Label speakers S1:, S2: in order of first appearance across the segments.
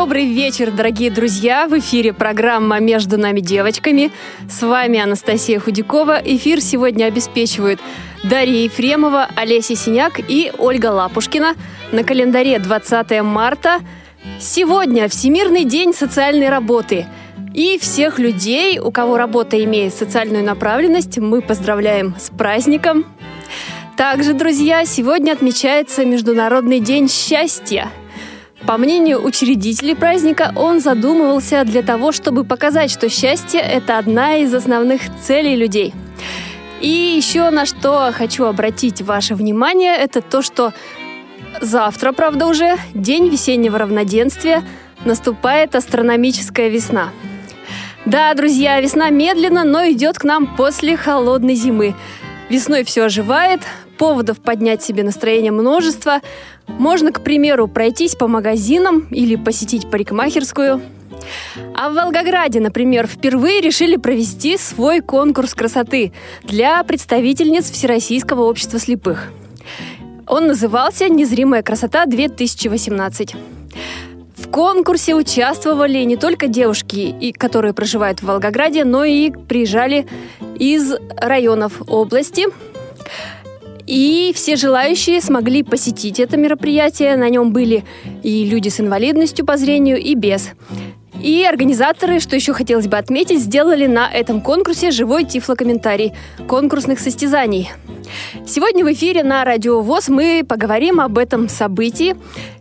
S1: Добрый вечер, дорогие друзья! В эфире программа «Между нами девочками». С вами Анастасия Худякова. Эфир сегодня обеспечивают Дарья Ефремова, Олеся Синяк и Ольга Лапушкина. На календаре 20 марта. Сегодня Всемирный день социальной работы. И всех людей, у кого работа имеет социальную направленность, мы поздравляем с праздником. Также, друзья, сегодня отмечается Международный день счастья – по мнению учредителей праздника, он задумывался для того, чтобы показать, что счастье – это одна из основных целей людей. И еще на что хочу обратить ваше внимание, это то, что завтра, правда уже, день весеннего равноденствия, наступает астрономическая весна. Да, друзья, весна медленно, но идет к нам после холодной зимы. Весной все оживает, поводов поднять себе настроение множество. Можно, к примеру, пройтись по магазинам или посетить парикмахерскую. А в Волгограде, например, впервые решили провести свой конкурс красоты для представительниц Всероссийского общества слепых. Он назывался «Незримая красота-2018». В конкурсе участвовали не только девушки, которые проживают в Волгограде, но и приезжали из районов области. И все желающие смогли посетить это мероприятие. На нем были и люди с инвалидностью по зрению, и без. И организаторы, что еще хотелось бы отметить, сделали на этом конкурсе живой тифлокомментарий конкурсных состязаний. Сегодня в эфире на Радио ВОЗ мы поговорим об этом событии.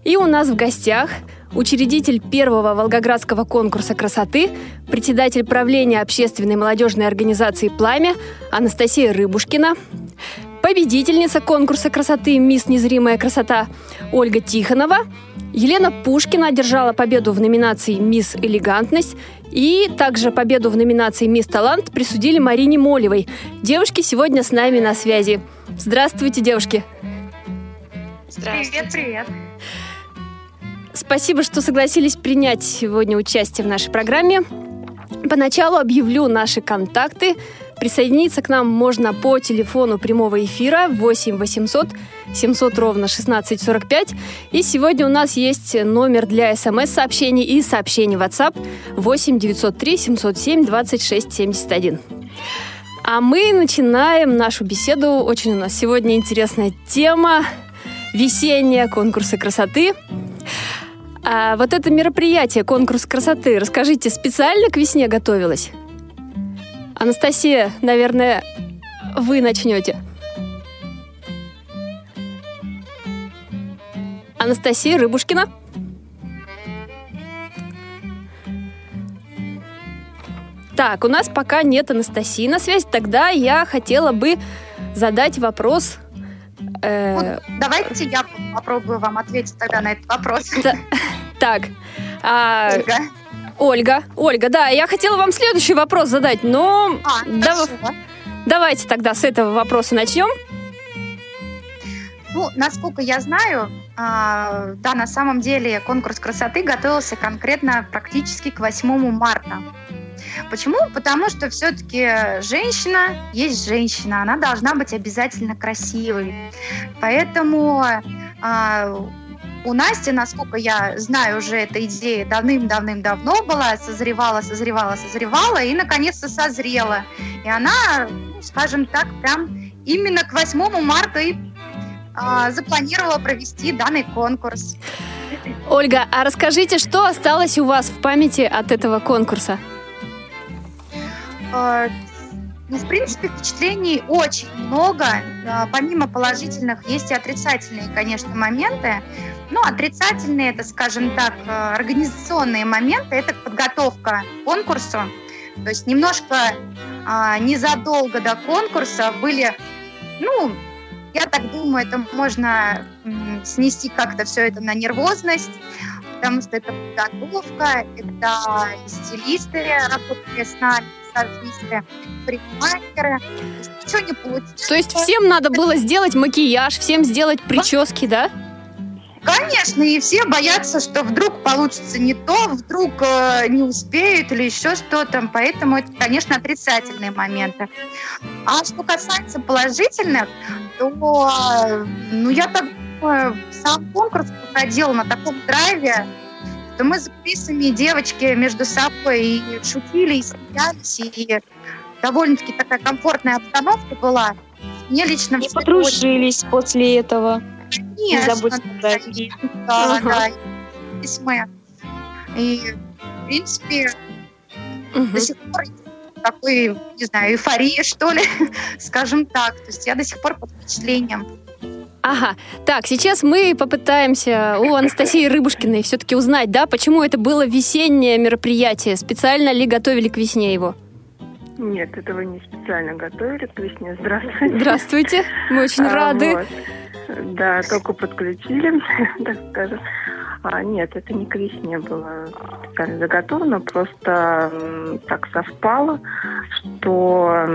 S1: И у нас в гостях учредитель первого Волгоградского конкурса красоты, председатель правления общественной молодежной организации «Пламя» Анастасия Рыбушкина, победительница конкурса красоты «Мисс Незримая красота» Ольга Тихонова, Елена Пушкина одержала победу в номинации «Мисс Элегантность», и также победу в номинации «Мисс Талант» присудили Марине Молевой. Девушки сегодня с нами на связи. Здравствуйте, девушки!
S2: Здравствуйте. Привет, привет!
S1: Спасибо, что согласились принять сегодня участие в нашей программе. Поначалу объявлю наши контакты – Присоединиться к нам можно по телефону прямого эфира 8 800 700 ровно 1645. И сегодня у нас есть номер для смс-сообщений и сообщений WhatsApp 8 903 707 26 71. А мы начинаем нашу беседу. Очень у нас сегодня интересная тема. Весенние конкурсы красоты. А вот это мероприятие, конкурс красоты, расскажите, специально к весне готовилось? Анастасия, наверное, вы начнете. Анастасия Рыбушкина. Так, у нас пока нет Анастасии на связи. Тогда я хотела бы задать вопрос.
S2: Э... Вот, давайте я попробую вам ответить тогда на этот вопрос.
S1: Так. А, Ольга, Ольга, да, я хотела вам следующий вопрос задать, но
S2: а, дав...
S1: давайте тогда с этого вопроса начнем.
S2: Ну, насколько я знаю, а, да, на самом деле конкурс красоты готовился конкретно практически к 8 марта. Почему? Потому что все-таки женщина есть женщина, она должна быть обязательно красивой. Поэтому а, у Насти, насколько я знаю, уже эта идея давным-давным-давно была, созревала, созревала, созревала и наконец-то созрела. И она, ну, скажем так, прям именно к 8 марта и а, запланировала провести данный конкурс.
S1: Ольга, а расскажите, что осталось у вас в памяти от этого конкурса?
S2: А, ну, в принципе, впечатлений очень много. А, помимо положительных, есть и отрицательные, конечно, моменты. Ну, отрицательные, это, скажем так, э, организационные моменты, это подготовка к конкурсу. То есть немножко а, незадолго до конкурса были, ну, я так думаю, это можно снести как-то все это на нервозность, потому что это подготовка, это стилисты работали с нами. Ничего не получилось.
S1: То есть всем надо было сделать макияж, всем сделать прически, да?
S2: Конечно, и все боятся, что вдруг получится не то, вдруг э, не успеют или еще что-то. Поэтому это, конечно, отрицательные моменты. А что касается положительных, то, э, ну, я так думаю, сам конкурс проходил на таком драйве, что мы с кулисами девочки между собой и шутили, и смеялись, и довольно-таки такая комфортная обстановка была. Мне лично...
S3: И подружились после этого.
S2: Конечно. Не забудьте Да, да. Письма. И, в принципе, до сих пор такой, не знаю, эйфория, что ли, скажем так. То есть я до сих пор под впечатлением.
S1: Ага, так, сейчас мы попытаемся у Анастасии Рыбушкиной все-таки узнать, да, почему это было весеннее мероприятие, специально ли готовили к весне его?
S4: Нет, этого не специально готовили к весне. Здравствуйте.
S1: Здравствуйте, мы очень а, рады. Вот.
S4: Да, только подключили, так скажем. А, нет, это не к весне было специально заготовлено, просто так совпало, что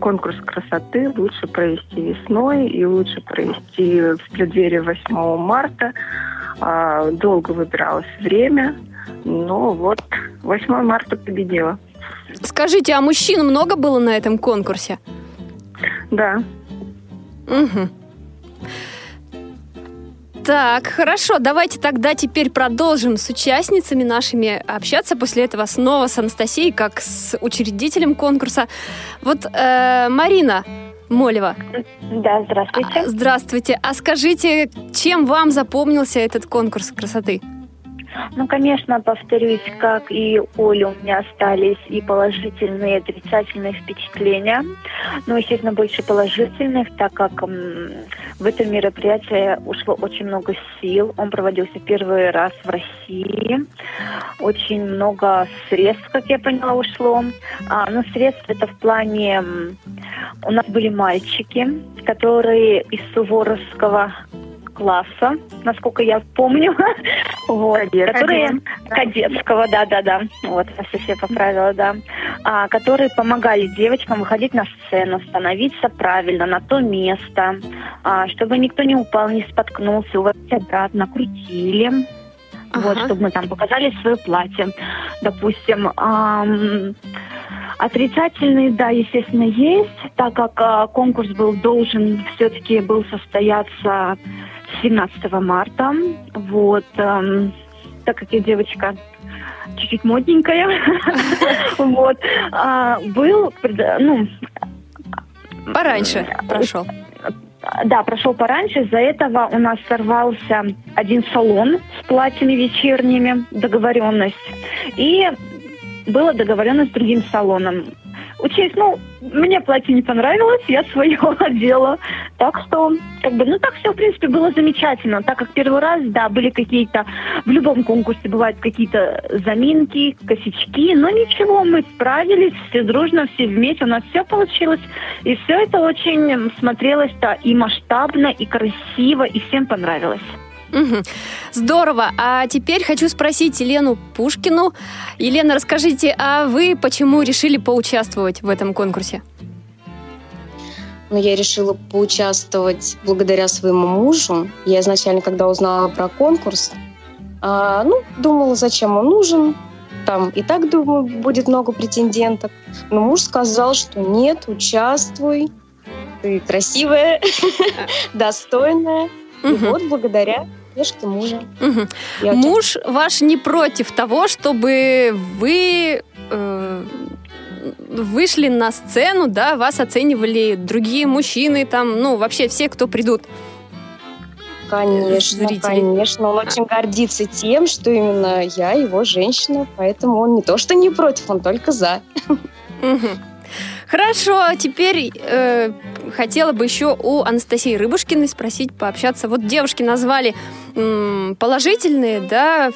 S4: конкурс красоты лучше провести весной и лучше провести в преддверии 8 марта. А, долго выбиралось время, но вот 8 марта победила.
S1: Скажите, а мужчин много было на этом конкурсе?
S4: Да.
S1: Угу. Так, хорошо, давайте тогда теперь продолжим с участницами нашими общаться. После этого снова с Анастасией, как с учредителем конкурса. Вот э, Марина Молева.
S5: Да, здравствуйте.
S1: А, здравствуйте. А скажите, чем вам запомнился этот конкурс красоты?
S5: Ну, конечно, повторюсь, как и Оля, у меня остались и положительные, и отрицательные впечатления. Ну, естественно, больше положительных, так как в это мероприятие ушло очень много сил. Он проводился первый раз в России. Очень много средств, как я поняла, ушло. А, но средств это в плане... У нас были мальчики, которые из Суворовского класса, насколько я помню. вот, которые кадетского, да, да, да. Вот, все поправила, да. А, которые помогали девочкам выходить на сцену, становиться правильно на то место, а, чтобы никто не упал, не споткнулся, уводить обратно, крутили. Ага. Вот, чтобы мы там показали свое платье. Допустим, эм, отрицательные, да, естественно, есть, так как э, конкурс был должен все-таки был состояться 17 марта. Вот. Эм, так как я девочка чуть-чуть модненькая, вот, а, был, ну...
S1: Пораньше прошел.
S5: Да, прошел пораньше. Из-за этого у нас сорвался один салон с платьями вечерними, договоренность. И была договоренность с другим салоном учесть, ну, мне платье не понравилось, я свое одела. Так что, как бы, ну, так все, в принципе, было замечательно. Так как первый раз, да, были какие-то, в любом конкурсе бывают какие-то заминки, косячки, но ничего, мы справились, все дружно, все вместе, у нас все получилось. И все это очень смотрелось-то и масштабно, и красиво, и всем понравилось.
S1: Угу. Здорово. А теперь хочу спросить Елену Пушкину. Елена, расскажите, а вы почему решили поучаствовать в этом конкурсе?
S3: Ну, я решила поучаствовать благодаря своему мужу. Я изначально, когда узнала про конкурс, а, ну, думала, зачем он нужен. Там и так, думаю, будет много претендентов. Но муж сказал, что нет, участвуй. Ты красивая, достойная. И вот благодаря поддержки мужа.
S1: Угу. Муж ваш не против того, чтобы вы э, вышли на сцену, да, вас оценивали другие мужчины, там, ну, вообще все, кто придут.
S3: Конечно, зрители. конечно. Он очень гордится тем, что именно я его женщина, поэтому он не то что не против, он только за.
S1: Угу. Хорошо, теперь э, хотела бы еще у Анастасии Рыбушкиной спросить, пообщаться. Вот девушки назвали м, положительные, да,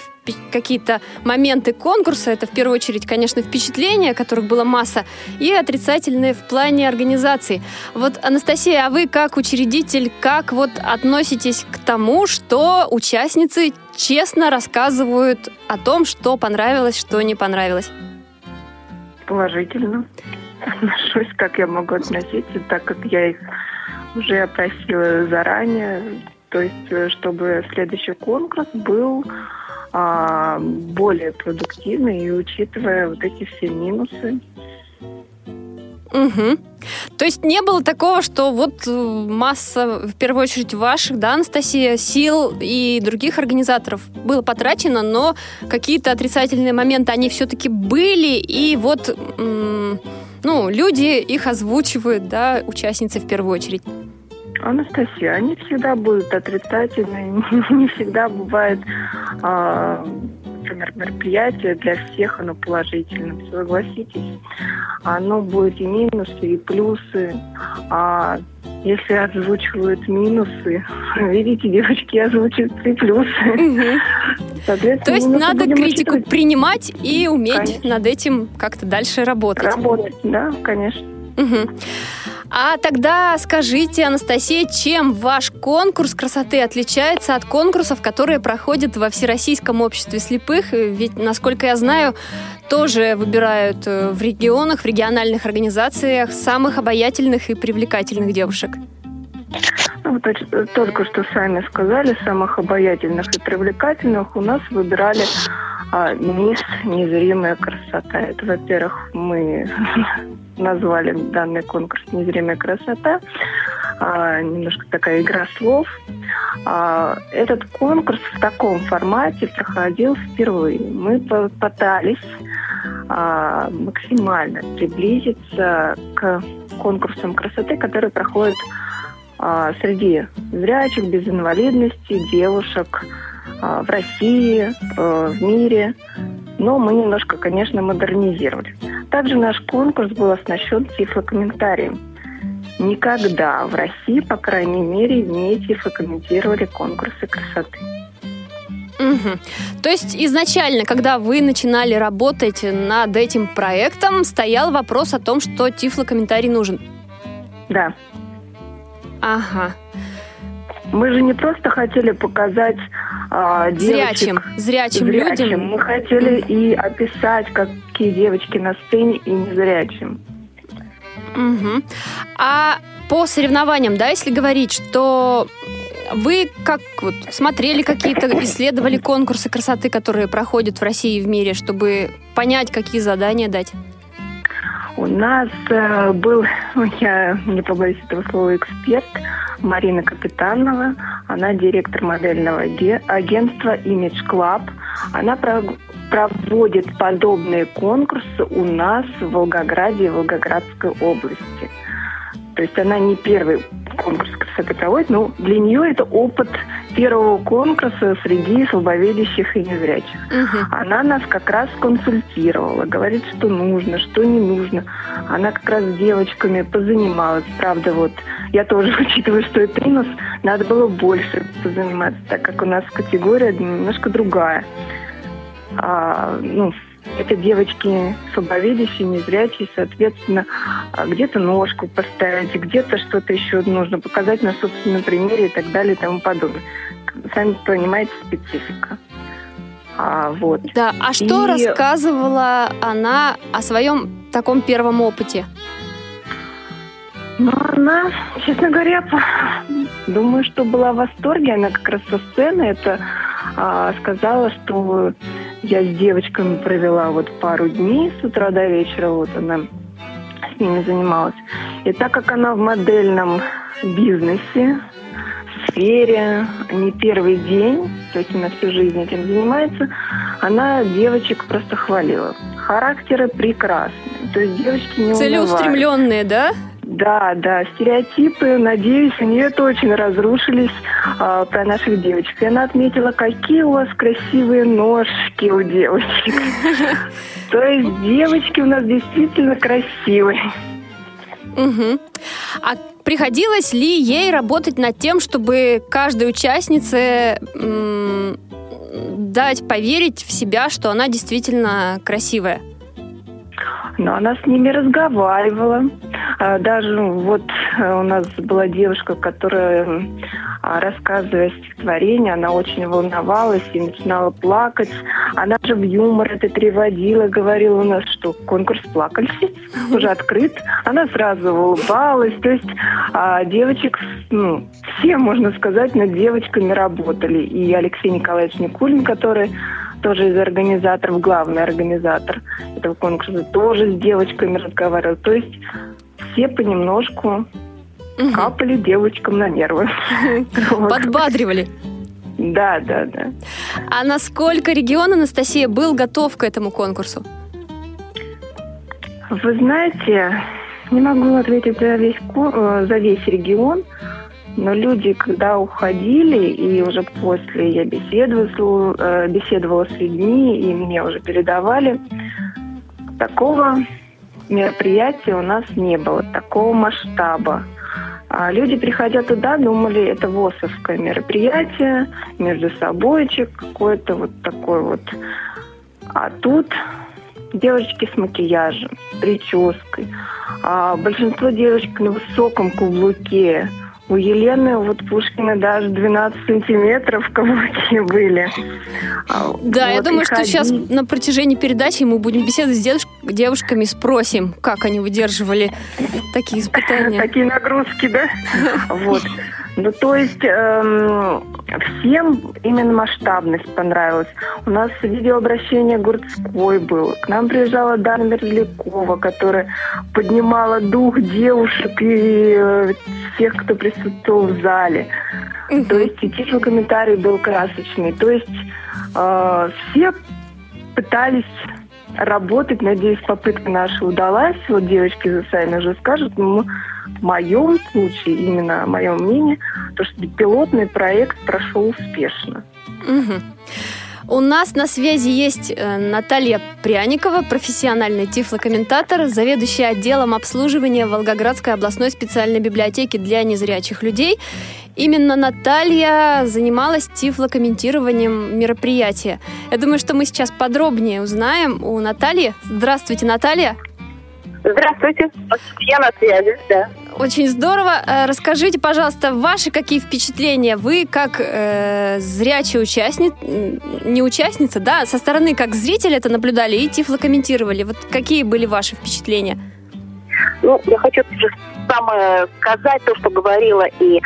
S1: какие-то моменты конкурса. Это в первую очередь, конечно, впечатления, которых было масса, и отрицательные в плане организации. Вот, Анастасия, а вы как учредитель, как вот относитесь к тому, что участницы честно рассказывают о том, что понравилось, что не понравилось?
S4: Положительно отношусь, как я могу относиться, так как я их уже опросила заранее, то есть э, чтобы следующий конкурс был а, более продуктивный и учитывая вот эти все минусы.
S1: Угу. То есть не было такого, что вот э, масса, в первую очередь, ваших, да, Анастасия, сил и других организаторов было потрачено, но какие-то отрицательные моменты, они все-таки были, и вот, ну, люди их озвучивают, да, участницы в первую очередь.
S4: Анастасия, они всегда будут отрицательные, не всегда бывает, а, например, мероприятие для всех оно положительным, согласитесь. Оно будет и минусы, и плюсы. А если озвучивают минусы, видите, девочки озвучивают и плюсы.
S1: Соответственно, То есть надо критику учитывать. принимать и уметь конечно. над этим как-то дальше работать.
S4: Работать, да, конечно.
S1: Угу. А тогда скажите, Анастасия, чем ваш конкурс красоты отличается от конкурсов, которые проходят во Всероссийском обществе слепых? Ведь, насколько я знаю, тоже выбирают э, в регионах, в региональных организациях самых обаятельных и привлекательных девушек.
S4: Ну, только что сами сказали, самых обаятельных и привлекательных у нас выбирали а, мисс незримая красота. Это, во-первых, мы назвали данный конкурс «Незримая красота». А, немножко такая игра слов. А, этот конкурс в таком формате проходил впервые. Мы пытались а, максимально приблизиться к конкурсам красоты, которые проходят а, среди зрячих, без инвалидности, девушек а, в России, а, в мире. Но мы немножко, конечно, модернизировали. Также наш конкурс был оснащен тифлокомментарием. Никогда в России, по крайней мере, не тифлокомментировали конкурсы красоты.
S1: Угу. То есть изначально, когда вы начинали работать над этим проектом, стоял вопрос о том, что тифлокомментарий нужен?
S4: Да.
S1: Ага.
S4: Мы же не просто хотели показать а, девочек,
S1: зрячим, зрячим, зрячим людям.
S4: Мы хотели и описать, какие девочки на сцене и незрячим.
S1: Угу. А по соревнованиям, да, если говорить, что вы как вот смотрели какие-то, исследовали конкурсы красоты, которые проходят в России и в мире, чтобы понять, какие задания дать?
S4: У нас э, был, я не побоюсь этого слова, эксперт Марина Капитанова. Она директор модельного агентства Image Club. Она проводит подобные конкурсы у нас в Волгограде и Волгоградской области. То есть она не первый конкурс красоты проводит, но для нее это опыт первого конкурса среди слабовидящих и незрячих. Угу. Она нас как раз консультировала, говорит, что нужно, что не нужно. Она как раз с девочками позанималась. Правда, вот я тоже учитываю, что это минус, надо было больше позаниматься, так как у нас категория немножко другая. А, ну, это девочки слабовидящие, незрячие, соответственно, а, где-то ножку поставить, где-то что-то еще нужно показать на собственном примере и так далее и тому подобное. Сами понимаете, специфика.
S1: А, вот. Да, а что и... рассказывала она о своем таком первом опыте?
S4: Ну, она, честно говоря, думаю, что была в восторге. Она как раз со сцены это а, сказала, что я с девочками провела вот пару дней с утра до вечера, вот она с ними занималась. И так как она в модельном бизнесе, сфере, не первый день, то есть она всю жизнь этим занимается, она девочек просто хвалила. Характеры прекрасные, то есть девочки не
S1: Целеустремленные, да?
S4: Да, да, стереотипы, надеюсь, они это очень разрушились а, про наших девочек. И она отметила, какие у вас красивые ножки у девочек. То есть девочки у нас действительно красивые.
S1: А приходилось ли ей работать над тем, чтобы каждой участнице дать поверить в себя, что она действительно красивая?
S4: Но она с ними разговаривала. А, даже ну, вот э, у нас была девушка, которая, рассказывая стихотворение, она очень волновалась и начинала плакать. Она же в юмор это переводила, говорила у нас, что конкурс плакальщиц уже открыт. Она сразу улыбалась. То есть а, девочек, ну, все, можно сказать, над девочками работали. И Алексей Николаевич Никулин, который тоже из организаторов, главный организатор этого конкурса, тоже с девочками разговаривал. То есть все понемножку угу. капали девочкам на нервы.
S1: Подбадривали.
S4: Да, да, да.
S1: А насколько регион, Анастасия, был готов к этому конкурсу?
S4: Вы знаете, не могу ответить за весь, э, за весь регион, но люди, когда уходили, и уже после я беседовала, э, беседовала с людьми, и мне уже передавали, такого мероприятия у нас не было, такого масштаба. А люди, приходя туда, думали, это ВОСовское мероприятие, между собойчик какой-то вот такой вот. А тут девочки с макияжем, прической. А большинство девочек на высоком каблуке – у Елены вот Пушкина даже 12 сантиметров каблуки были.
S1: А, да, вот я думаю, что сейчас на протяжении передачи мы будем беседовать с девуш... девушками, спросим, как они выдерживали такие испытания.
S4: Такие нагрузки, да? Вот. Ну, то есть эм, всем именно масштабность понравилась. У нас видеообращение Гурцкой было. К нам приезжала Дана Мерзлякова, которая поднимала дух девушек и э, тех, кто присутствовал в зале. Угу. То есть и титул комментарий был красочный. То есть э, все пытались работать. Надеюсь, попытка наша удалась. Вот девочки сами уже скажут. Но в моем случае, именно мое мнение, то, что пилотный проект прошел успешно.
S1: Угу. У нас на связи есть э, Наталья Пряникова, профессиональный тифлокомментатор, заведующая отделом обслуживания Волгоградской областной специальной библиотеки для незрячих людей. Именно Наталья занималась тифлокомментированием мероприятия. Я думаю, что мы сейчас подробнее узнаем у Натальи. Здравствуйте, Наталья.
S6: Здравствуйте, я на связи, да.
S1: Очень здорово. Э, расскажите, пожалуйста, ваши какие впечатления? Вы как э, зрячая участница, не участница, да, со стороны как зритель это наблюдали и тифлокомментировали. Вот какие были ваши впечатления?
S6: Ну, я хочу самое сказать, то, что говорила и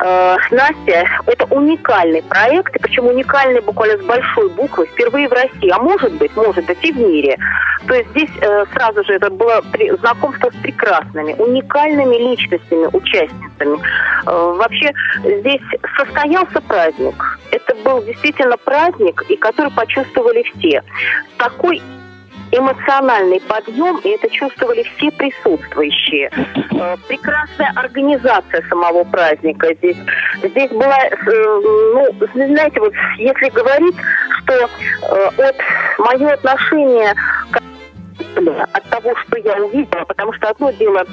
S6: э, Настя, это уникальный проект, и причем уникальный буквально с большой буквы, впервые в России, а может быть, может быть и в мире. То есть здесь э, сразу же это было при, знакомство с прекрасными, уникальными личностями, участницами. Э, вообще здесь состоялся праздник. Это был действительно праздник, и который почувствовали все. Такой эмоциональный подъем, и это чувствовали все присутствующие. Э, прекрасная организация самого праздника здесь. Здесь была, э, ну, знаете, вот если говорить, что э, от мое отношение от того, что я увидела, потому что одно дело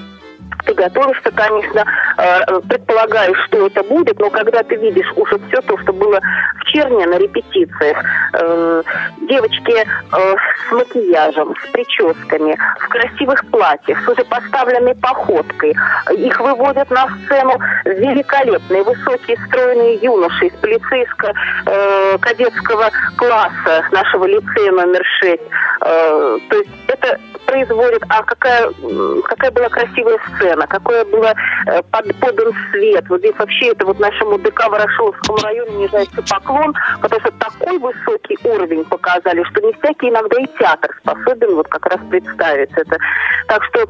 S6: ты готовишься, конечно, э, предполагаешь, что это будет, но когда ты видишь уже все то, что было в черне на репетициях, э, девочки э, с макияжем, с прическами, в красивых платьях, с уже поставленной походкой, их выводят на сцену великолепные, высокие, стройные юноши из полицейско-кадетского класса нашего лицея номер 6. То есть это производит, а какая, какая была красивая сцена, какой было э, под, подан свет. Вот здесь вообще это вот нашему ДК Ворошиловскому району нижайший поклон, потому что такой высокий уровень показали, что не всякий иногда и театр способен вот как раз представить это. Так что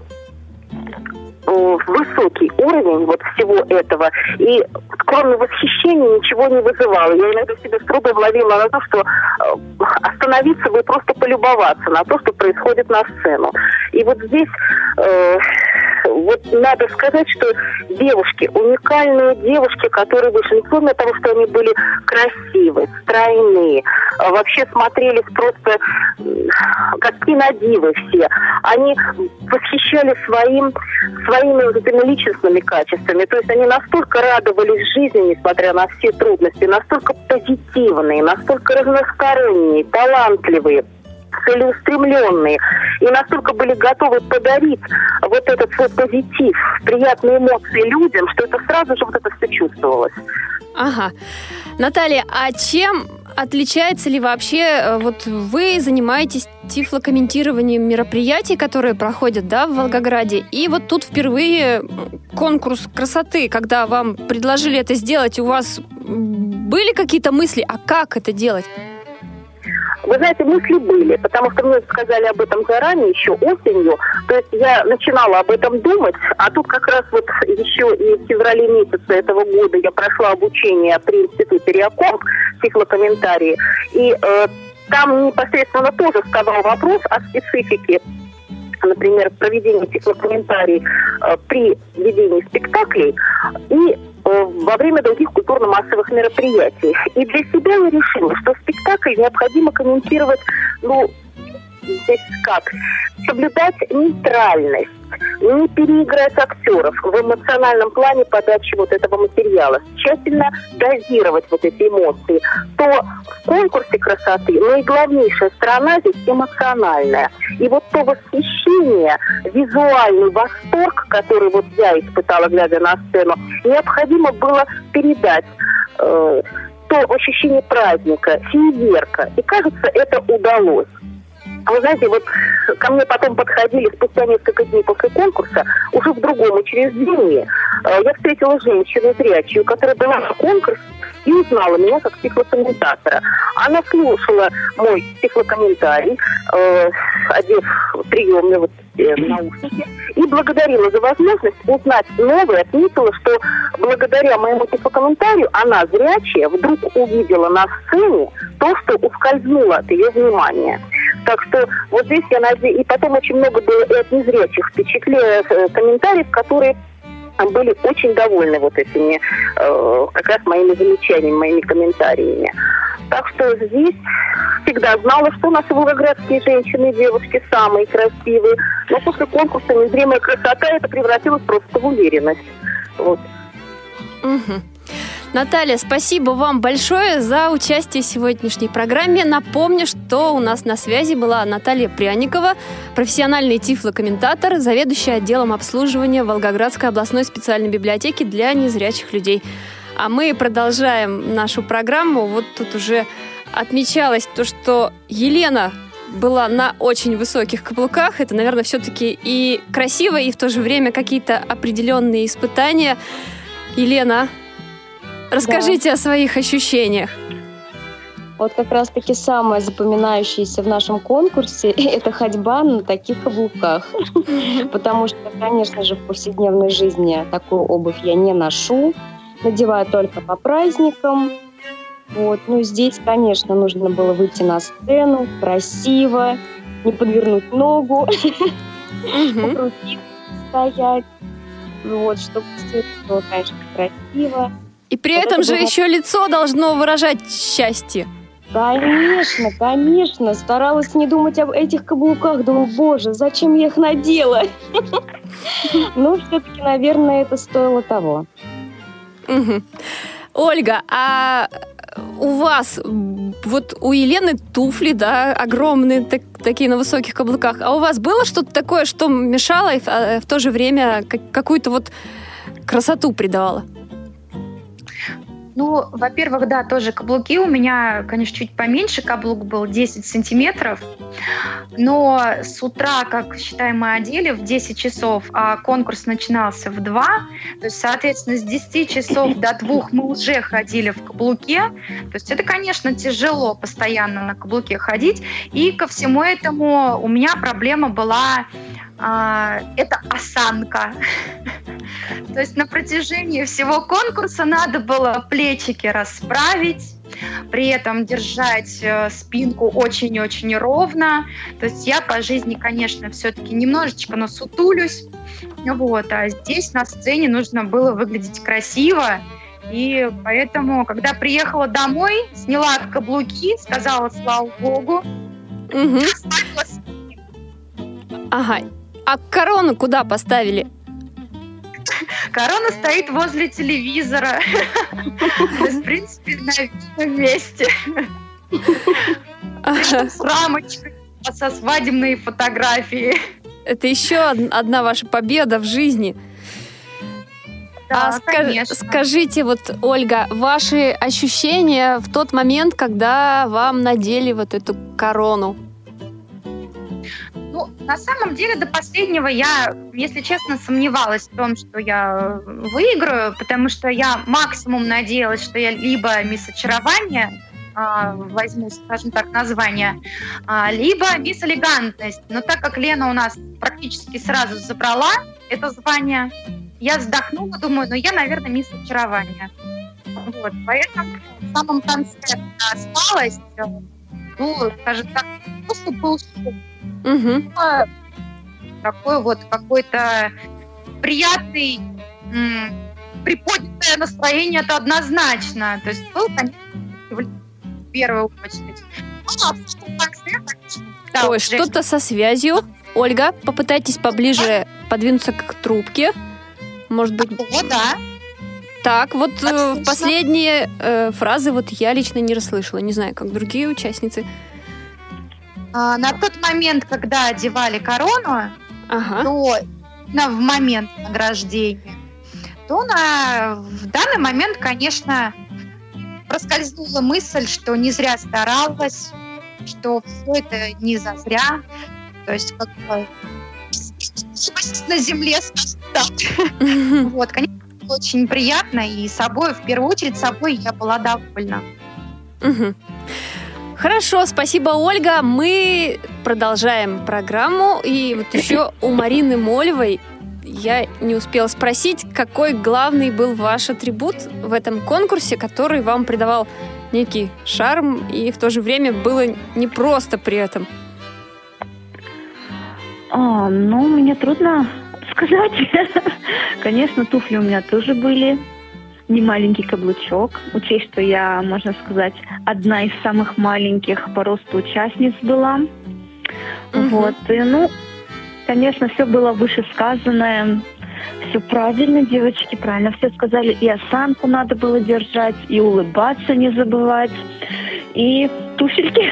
S6: высокий уровень вот всего этого. И кроме восхищения ничего не вызывало. Я иногда себя с трудом на то, что э, остановиться бы просто полюбоваться на то, что происходит на сцену. И вот здесь э, вот надо сказать, что девушки, уникальные девушки, которые вышли, кроме того, что они были красивые, стройные, а вообще смотрелись просто как кинодивы все. Они восхищали своим, своими вот этими личностными качествами. То есть они настолько радовались жизни, несмотря на все трудности, настолько позитивные, настолько разносторонние, талантливые целеустремленные и настолько были готовы подарить вот этот свой позитив, приятные эмоции людям, что это сразу же вот это все чувствовалось.
S1: Ага. Наталья, а чем отличается ли вообще, э, вот вы занимаетесь тифлокомментированием мероприятий, которые проходят, да, в Волгограде, и вот тут впервые конкурс красоты, когда вам предложили это сделать, у вас были какие-то мысли, а как это делать?
S6: Вы знаете, мысли были, потому что мне сказали об этом заранее, еще осенью. То есть я начинала об этом думать, а тут как раз вот еще и в феврале месяце этого года я прошла обучение при институте Реаком, тифлокомментарии, и э, там непосредственно тоже вставал вопрос о специфике например, проведения тифлокомментарий э, при ведении спектаклей и во время других культурно-массовых мероприятий. И для себя я решила, что спектакль необходимо комментировать, ну, здесь как, соблюдать нейтральность, не переиграть актеров в эмоциональном плане подачи вот этого материала, тщательно дозировать вот эти эмоции, то в конкурсе красоты наиглавнейшая сторона здесь эмоциональная. И вот то восхищение, визуальный восторг, который вот я испытала, глядя на сцену, необходимо было передать э, то ощущение праздника, фейерверка. И кажется, это удалось. Вы знаете, вот ко мне потом подходили спустя несколько дней после конкурса, уже в другом учреждении. Э, я встретила женщину зрячую, которая была на конкурс и узнала меня как тифлокомментатора. Она слушала мой тифлокомментарий, э, одев приемные вот, э, наушники, и благодарила за возможность узнать новое. Отметила, что благодаря моему тифлокомментарию она зрячая вдруг увидела на сцене то, что ускользнуло от ее внимания. Так что вот здесь я надеюсь, и потом очень много было и от незрячих впечатлений, э, комментариев, которые были очень довольны вот этими, э, как раз моими замечаниями, моими комментариями. Так что здесь всегда знала, что наши волгоградские женщины девушки самые красивые. Но после конкурса незримая красота это превратилось просто в уверенность. Вот.
S1: Угу. Наталья, спасибо вам большое за участие в сегодняшней программе. Напомню, что у нас на связи была Наталья Пряникова, профессиональный тифлокомментатор, заведующая отделом обслуживания Волгоградской областной специальной библиотеки для незрячих людей. А мы продолжаем нашу программу. Вот тут уже отмечалось то, что Елена была на очень высоких каблуках. Это, наверное, все-таки и красиво, и в то же время какие-то определенные испытания. Елена, Расскажите да. о своих ощущениях.
S3: Вот как раз-таки самое запоминающееся в нашем конкурсе – это ходьба на таких каблуках. Потому что, конечно же, в повседневной жизни такую обувь я не ношу. Надеваю только по праздникам. Вот. Ну, здесь, конечно, нужно было выйти на сцену красиво, не подвернуть ногу, стоять. Вот, чтобы все было, конечно, красиво.
S1: И при вот этом это же было... еще лицо должно выражать счастье.
S3: Конечно, конечно. Старалась не думать об этих каблуках. Думаю, боже, зачем я их надела? Ну, все-таки, наверное, это стоило того.
S1: Ольга, а у вас, вот у Елены туфли, да, огромные, так, такие на высоких каблуках. А у вас было что-то такое, что мешало и в, а, в то же время какую-то вот красоту придавало?
S2: Ну, во-первых, да, тоже каблуки. У меня, конечно, чуть поменьше каблук был, 10 сантиметров. Но с утра, как считаем, мы одели в 10 часов, а конкурс начинался в 2. То есть, соответственно, с 10 часов до 2 мы уже ходили в каблуке. То есть это, конечно, тяжело постоянно на каблуке ходить. И ко всему этому у меня проблема была а, это осанка. То есть на протяжении всего конкурса надо было плечики расправить, при этом держать э, спинку очень-очень ровно. То есть я по жизни, конечно, все-таки немножечко насутулюсь. Вот. А здесь на сцене нужно было выглядеть красиво. И поэтому, когда приехала домой, сняла каблуки, сказала слава богу.
S1: Угу. Ага. А корону куда поставили?
S2: Корона стоит возле телевизора. В принципе, на месте. С рамочкой со свадебной фотографией.
S1: Это еще одна ваша победа в жизни.
S2: Да,
S1: а конечно. скажите, вот, Ольга, ваши ощущения в тот момент, когда вам надели вот эту корону?
S2: Ну, на самом деле, до последнего я, если честно, сомневалась в том, что я выиграю, потому что я максимум надеялась, что я либо мисс очарование а, возьму, скажем так, название, а, либо мисс элегантность. Но так как Лена у нас практически сразу забрала это звание, я вздохнула, думаю, ну я, наверное, мисс очарование. Вот, поэтому в самом конце осталось, ну, скажем так, просто был Угу. Такой вот какой-то приятный, приподнятое настроение, это однозначно. То есть был, конечно, в первую очередь. Ну,
S1: а да, Ой, что-то со связью. Ольга, попытайтесь поближе подвинуться к трубке. Может быть...
S2: О, да.
S1: Так, вот э, последние э, фразы вот я лично не расслышала. Не знаю, как другие участницы.
S2: А, на тот момент, когда одевали корону, ага. то на, в момент награждения, то на, в данный момент, конечно, проскользнула мысль, что не зря старалась, что все это не зазря. То есть как бы на земле, так. Вот, конечно, очень приятно, и собой, в первую очередь, собой я была довольна.
S1: Хорошо, спасибо, Ольга. Мы продолжаем программу. И вот еще у Марины Молевой я не успела спросить, какой главный был ваш атрибут в этом конкурсе, который вам придавал некий шарм и в то же время было непросто при этом.
S5: А, ну, мне трудно сказать. Конечно, туфли у меня тоже были не маленький каблучок. Учесть, что я, можно сказать, одна из самых маленьких по росту участниц была. Угу. Вот. И, ну, конечно, все было вышесказанное. Все правильно, девочки, правильно все сказали. И осанку надо было держать, и улыбаться не забывать. И туфельки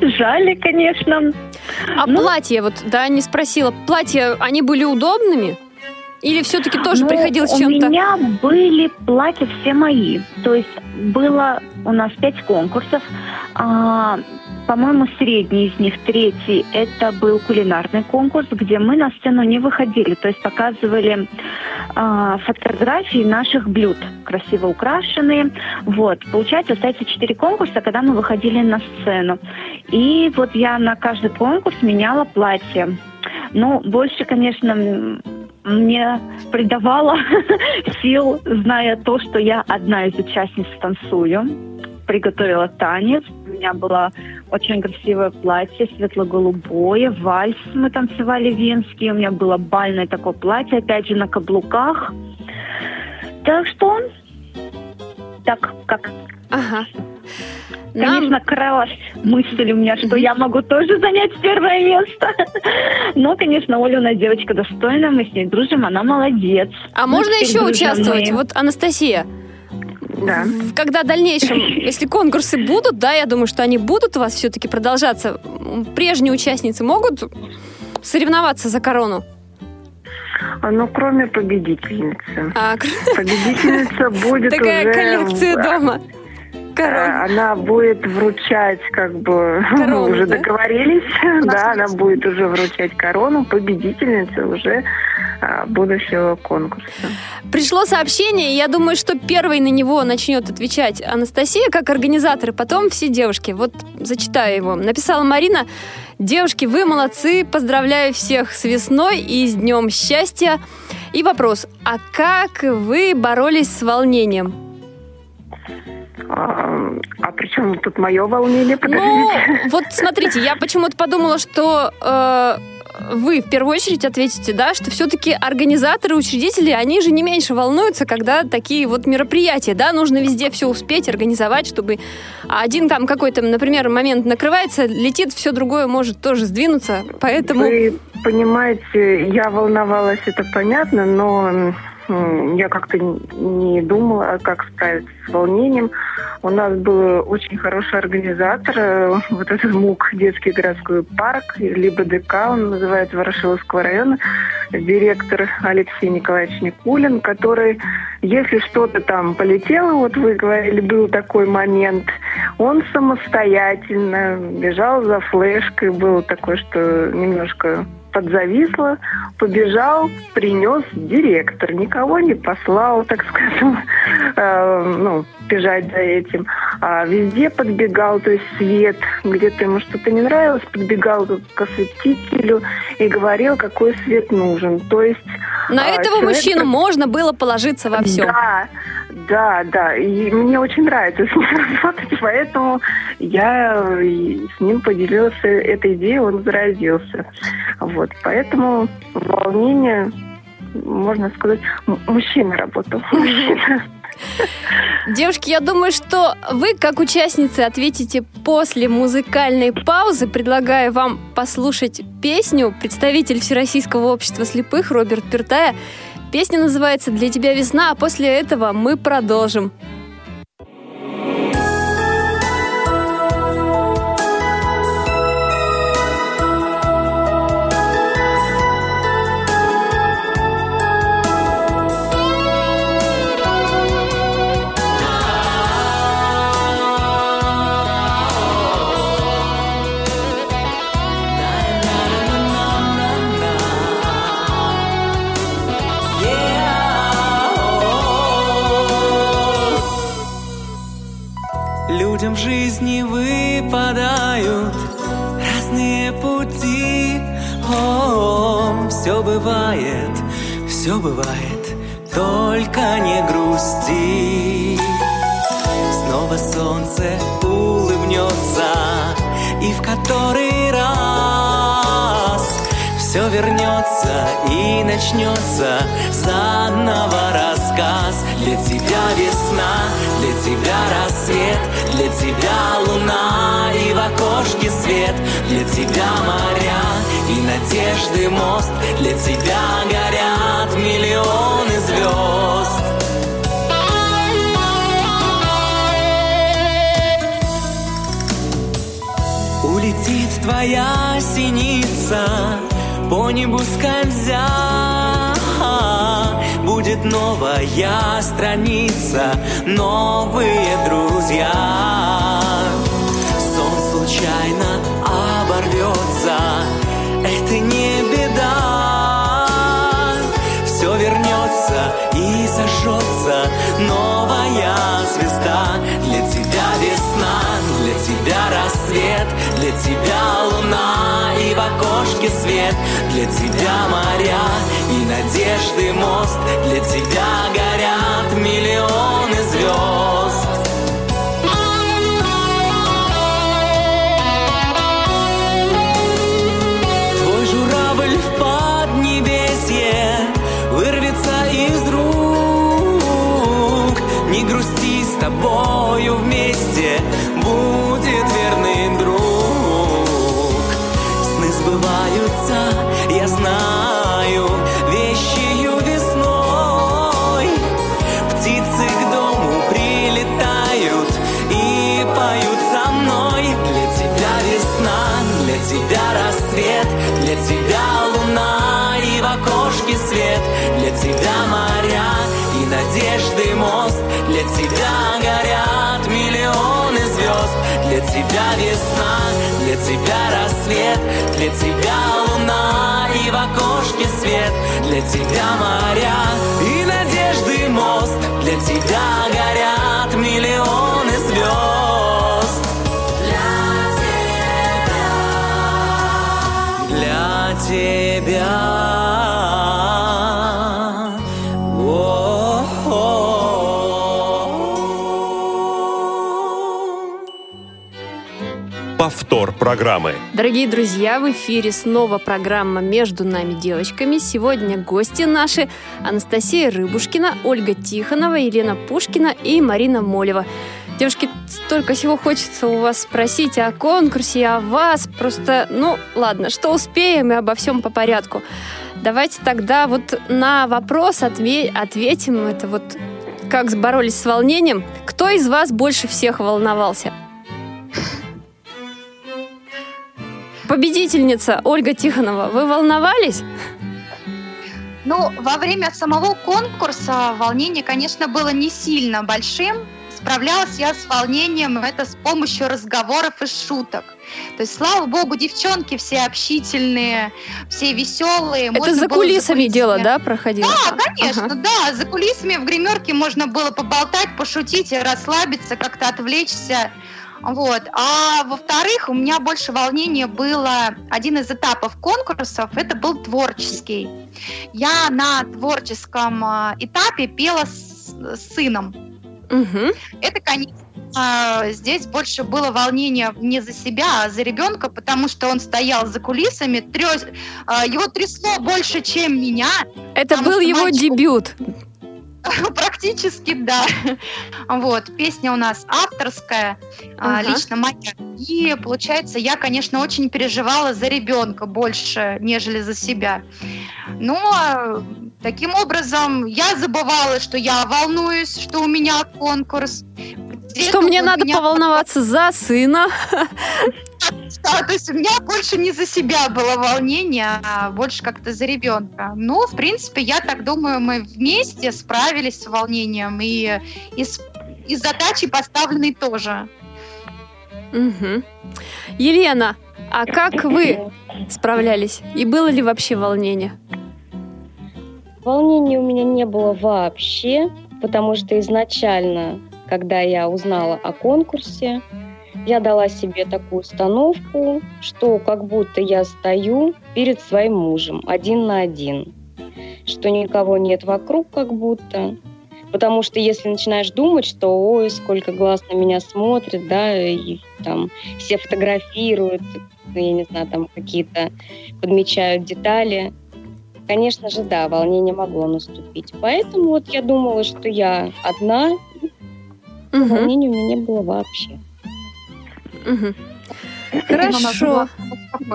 S5: жали, конечно.
S1: А ну, платье, вот, да, не спросила, платья, они были удобными? Или все-таки тоже ну, приходилось чем-то?
S5: У меня были платья все мои. То есть было у нас пять конкурсов. А, по-моему, средний из них, третий, это был кулинарный конкурс, где мы на сцену не выходили. То есть показывали а, фотографии наших блюд, красиво украшенные. Вот. Получается, остается четыре конкурса, когда мы выходили на сцену. И вот я на каждый конкурс меняла платье. Ну, больше, конечно, мне придавало сил, зная то, что я одна из участниц танцую. Приготовила танец. У меня было очень красивое платье, светло-голубое, вальс мы танцевали венский. У меня было бальное такое платье, опять же, на каблуках. Так что, так, как...
S1: Ага.
S5: Конечно, Нам... кралась мысль у меня, что я могу тоже занять первое место. Но, конечно, Оля у нас девочка достойная, мы с ней дружим, она молодец.
S1: А мы можно еще участвовать? Вот Анастасия.
S4: Да.
S1: Когда в дальнейшем, если конкурсы будут, да, я думаю, что они будут у вас все-таки продолжаться, прежние участницы могут соревноваться за корону?
S4: А, ну, кроме победительницы. А, Победительница будет
S1: Такая
S4: уже...
S1: коллекция дома.
S4: Корона. Она будет вручать, как бы, корону, мы уже да? договорились, да, она будет уже вручать корону победительнице уже а, будущего конкурса.
S1: Пришло сообщение, и я думаю, что первой на него начнет отвечать Анастасия, как организатор, и потом все девушки. Вот зачитаю его. Написала Марина. Девушки, вы молодцы, поздравляю всех с весной и с днем счастья. И вопрос, а как вы боролись с волнением?
S4: А, а при чем тут мое волнение? Подождите.
S1: Ну, вот смотрите, я почему-то подумала, что э, вы в первую очередь ответите, да, что все-таки организаторы, учредители, они же не меньше волнуются, когда такие вот мероприятия, да, нужно везде все успеть организовать, чтобы один там какой-то, например, момент накрывается, летит, все другое может тоже сдвинуться, поэтому...
S4: Вы понимаете, я волновалась, это понятно, но я как-то не думала, как справиться с волнением. У нас был очень хороший организатор, э, вот этот МУК, детский городской парк, либо ДК, он называется Ворошиловского района, директор Алексей Николаевич Никулин, который, если что-то там полетело, вот вы говорили, был такой момент, он самостоятельно бежал за флешкой, было такое, что немножко подзависла, побежал, принес директор, никого не послал, так скажем, э, ну, бежать за этим. А везде подбегал, то есть свет, где-то ему что-то не нравилось, подбегал к осветителю и говорил, какой свет нужен. То есть...
S1: На а, этого человек... мужчину можно было положиться во всем.
S4: Да, да, да. И мне очень нравится с ним работать, поэтому я с ним поделилась этой идеей, он заразился. Вот, поэтому волнение, можно сказать, мужчина работал.
S1: Девушки, я думаю, что вы, как участницы, ответите после музыкальной паузы. Предлагаю вам послушать песню представитель Всероссийского общества слепых Роберт Пертая. Песня называется «Для тебя весна», а после этого мы продолжим.
S7: Жизни выпадают разные пути. О, все бывает, все бывает, только не грусти. Снова солнце улыбнется, и в который все вернется и начнется заново рассказ. Для тебя весна, для тебя рассвет, для тебя луна и в окошке свет. Для тебя моря и надежды мост. Для тебя горят миллионы звезд Улетит твоя синица по небу скользя будет новая страница, новые друзья. Сон случайно оборвется, это не беда. Все вернется и зажжется новая звезда. Для тебя для тебя рассвет, для тебя луна и в окошке свет, для тебя моря и надежды мост. Для тебя горят миллионы звезд. Твой журавль в поднебесье Вырвется из рук. Не грусти с тобою вместе сбываются, я знаю вещью весной. Птицы к дому прилетают и поют со мной. Для тебя весна, для тебя рассвет, для тебя луна и в окошке свет. Для тебя моря и надежды мост, для тебя горят миллионы звезд. Для тебя весна, для тебя рассвет, для тебя луна и в окошке свет Для тебя моря и надежды мост Для тебя горят
S8: программы.
S1: Дорогие друзья, в эфире снова программа «Между нами девочками». Сегодня гости наши Анастасия Рыбушкина, Ольга Тихонова, Елена Пушкина и Марина Молева. Девушки, столько всего хочется у вас спросить о конкурсе, о вас. Просто, ну, ладно, что успеем и обо всем по порядку. Давайте тогда вот на вопрос отве- ответим. Это вот как боролись с волнением. Кто из вас больше всех волновался? Победительница Ольга Тихонова, вы волновались?
S2: Ну, во время самого конкурса волнение, конечно, было не сильно большим. Справлялась я с волнением это с помощью разговоров и шуток. То есть, слава богу, девчонки все общительные, все веселые.
S1: Это
S2: Можно
S1: за кулисами дело, да, проходило?
S2: Да, конечно,
S1: Ага.
S2: да. За кулисами в гримерке можно было поболтать, пошутить и расслабиться, как-то отвлечься. Вот. А во-вторых, у меня больше волнения было один из этапов конкурсов, это был творческий. Я на творческом а, этапе пела с, с сыном.
S1: Мгм.
S2: Это, конечно, а, здесь больше было волнение не за себя, а за ребенка, потому что он стоял за кулисами, трёс- а, его трясло больше, чем меня.
S1: Это был его
S2: мальчику-
S1: дебют.
S2: Практически, да. Вот, песня у нас авторская, а,
S1: Ага.
S2: лично моя. И, получается, я, конечно, очень переживала за ребенка больше, нежели за себя. Но таким образом я забывала, что я волнуюсь, что у меня конкурс.
S1: Что мне надо
S2: меня-
S1: поволноваться за сына.
S2: Да, то есть у меня больше не за себя было волнение, а больше как-то за ребенка. Ну, в принципе, я так думаю, мы вместе справились с волнением и, и, с, и с задачей поставленной тоже.
S1: Мгм. Елена, а как вы справлялись? И было ли вообще волнение?
S3: Волнения у меня не было вообще, потому что изначально, когда я узнала о конкурсе, я дала себе такую установку, что как будто я стою перед своим мужем один на один, что никого нет вокруг как будто. Потому что если начинаешь думать, что ой, сколько глаз на меня смотрит, да, и там все фотографируют, я не знаю, там какие-то подмечают детали, Конечно же, да, волнение могло наступить. Поэтому вот я думала, что я одна,
S1: Мгм.
S3: волнения у меня не было вообще.
S2: Она
S1: Хорошо.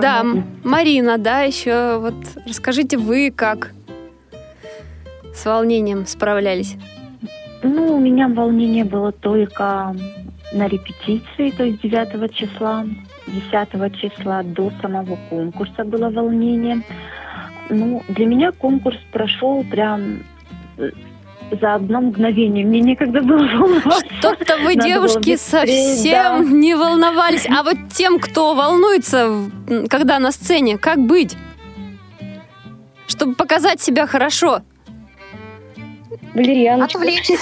S1: Да, Марина, да, еще вот расскажите вы, как с волнением справлялись?
S5: Ну, у меня волнение было только на репетиции, то есть 9 числа. 10 числа до самого конкурса было волнение. Ну, для меня конкурс прошел прям э, за одно мгновение. Мне некогда было волноваться.
S1: Что-то вы,
S5: Надо
S1: девушки,
S5: быстрее,
S1: совсем
S5: да.
S1: не волновались. А вот тем, кто волнуется, когда на сцене, как быть? Чтобы показать себя хорошо.
S3: Валерьяночка.
S2: Отвлечься.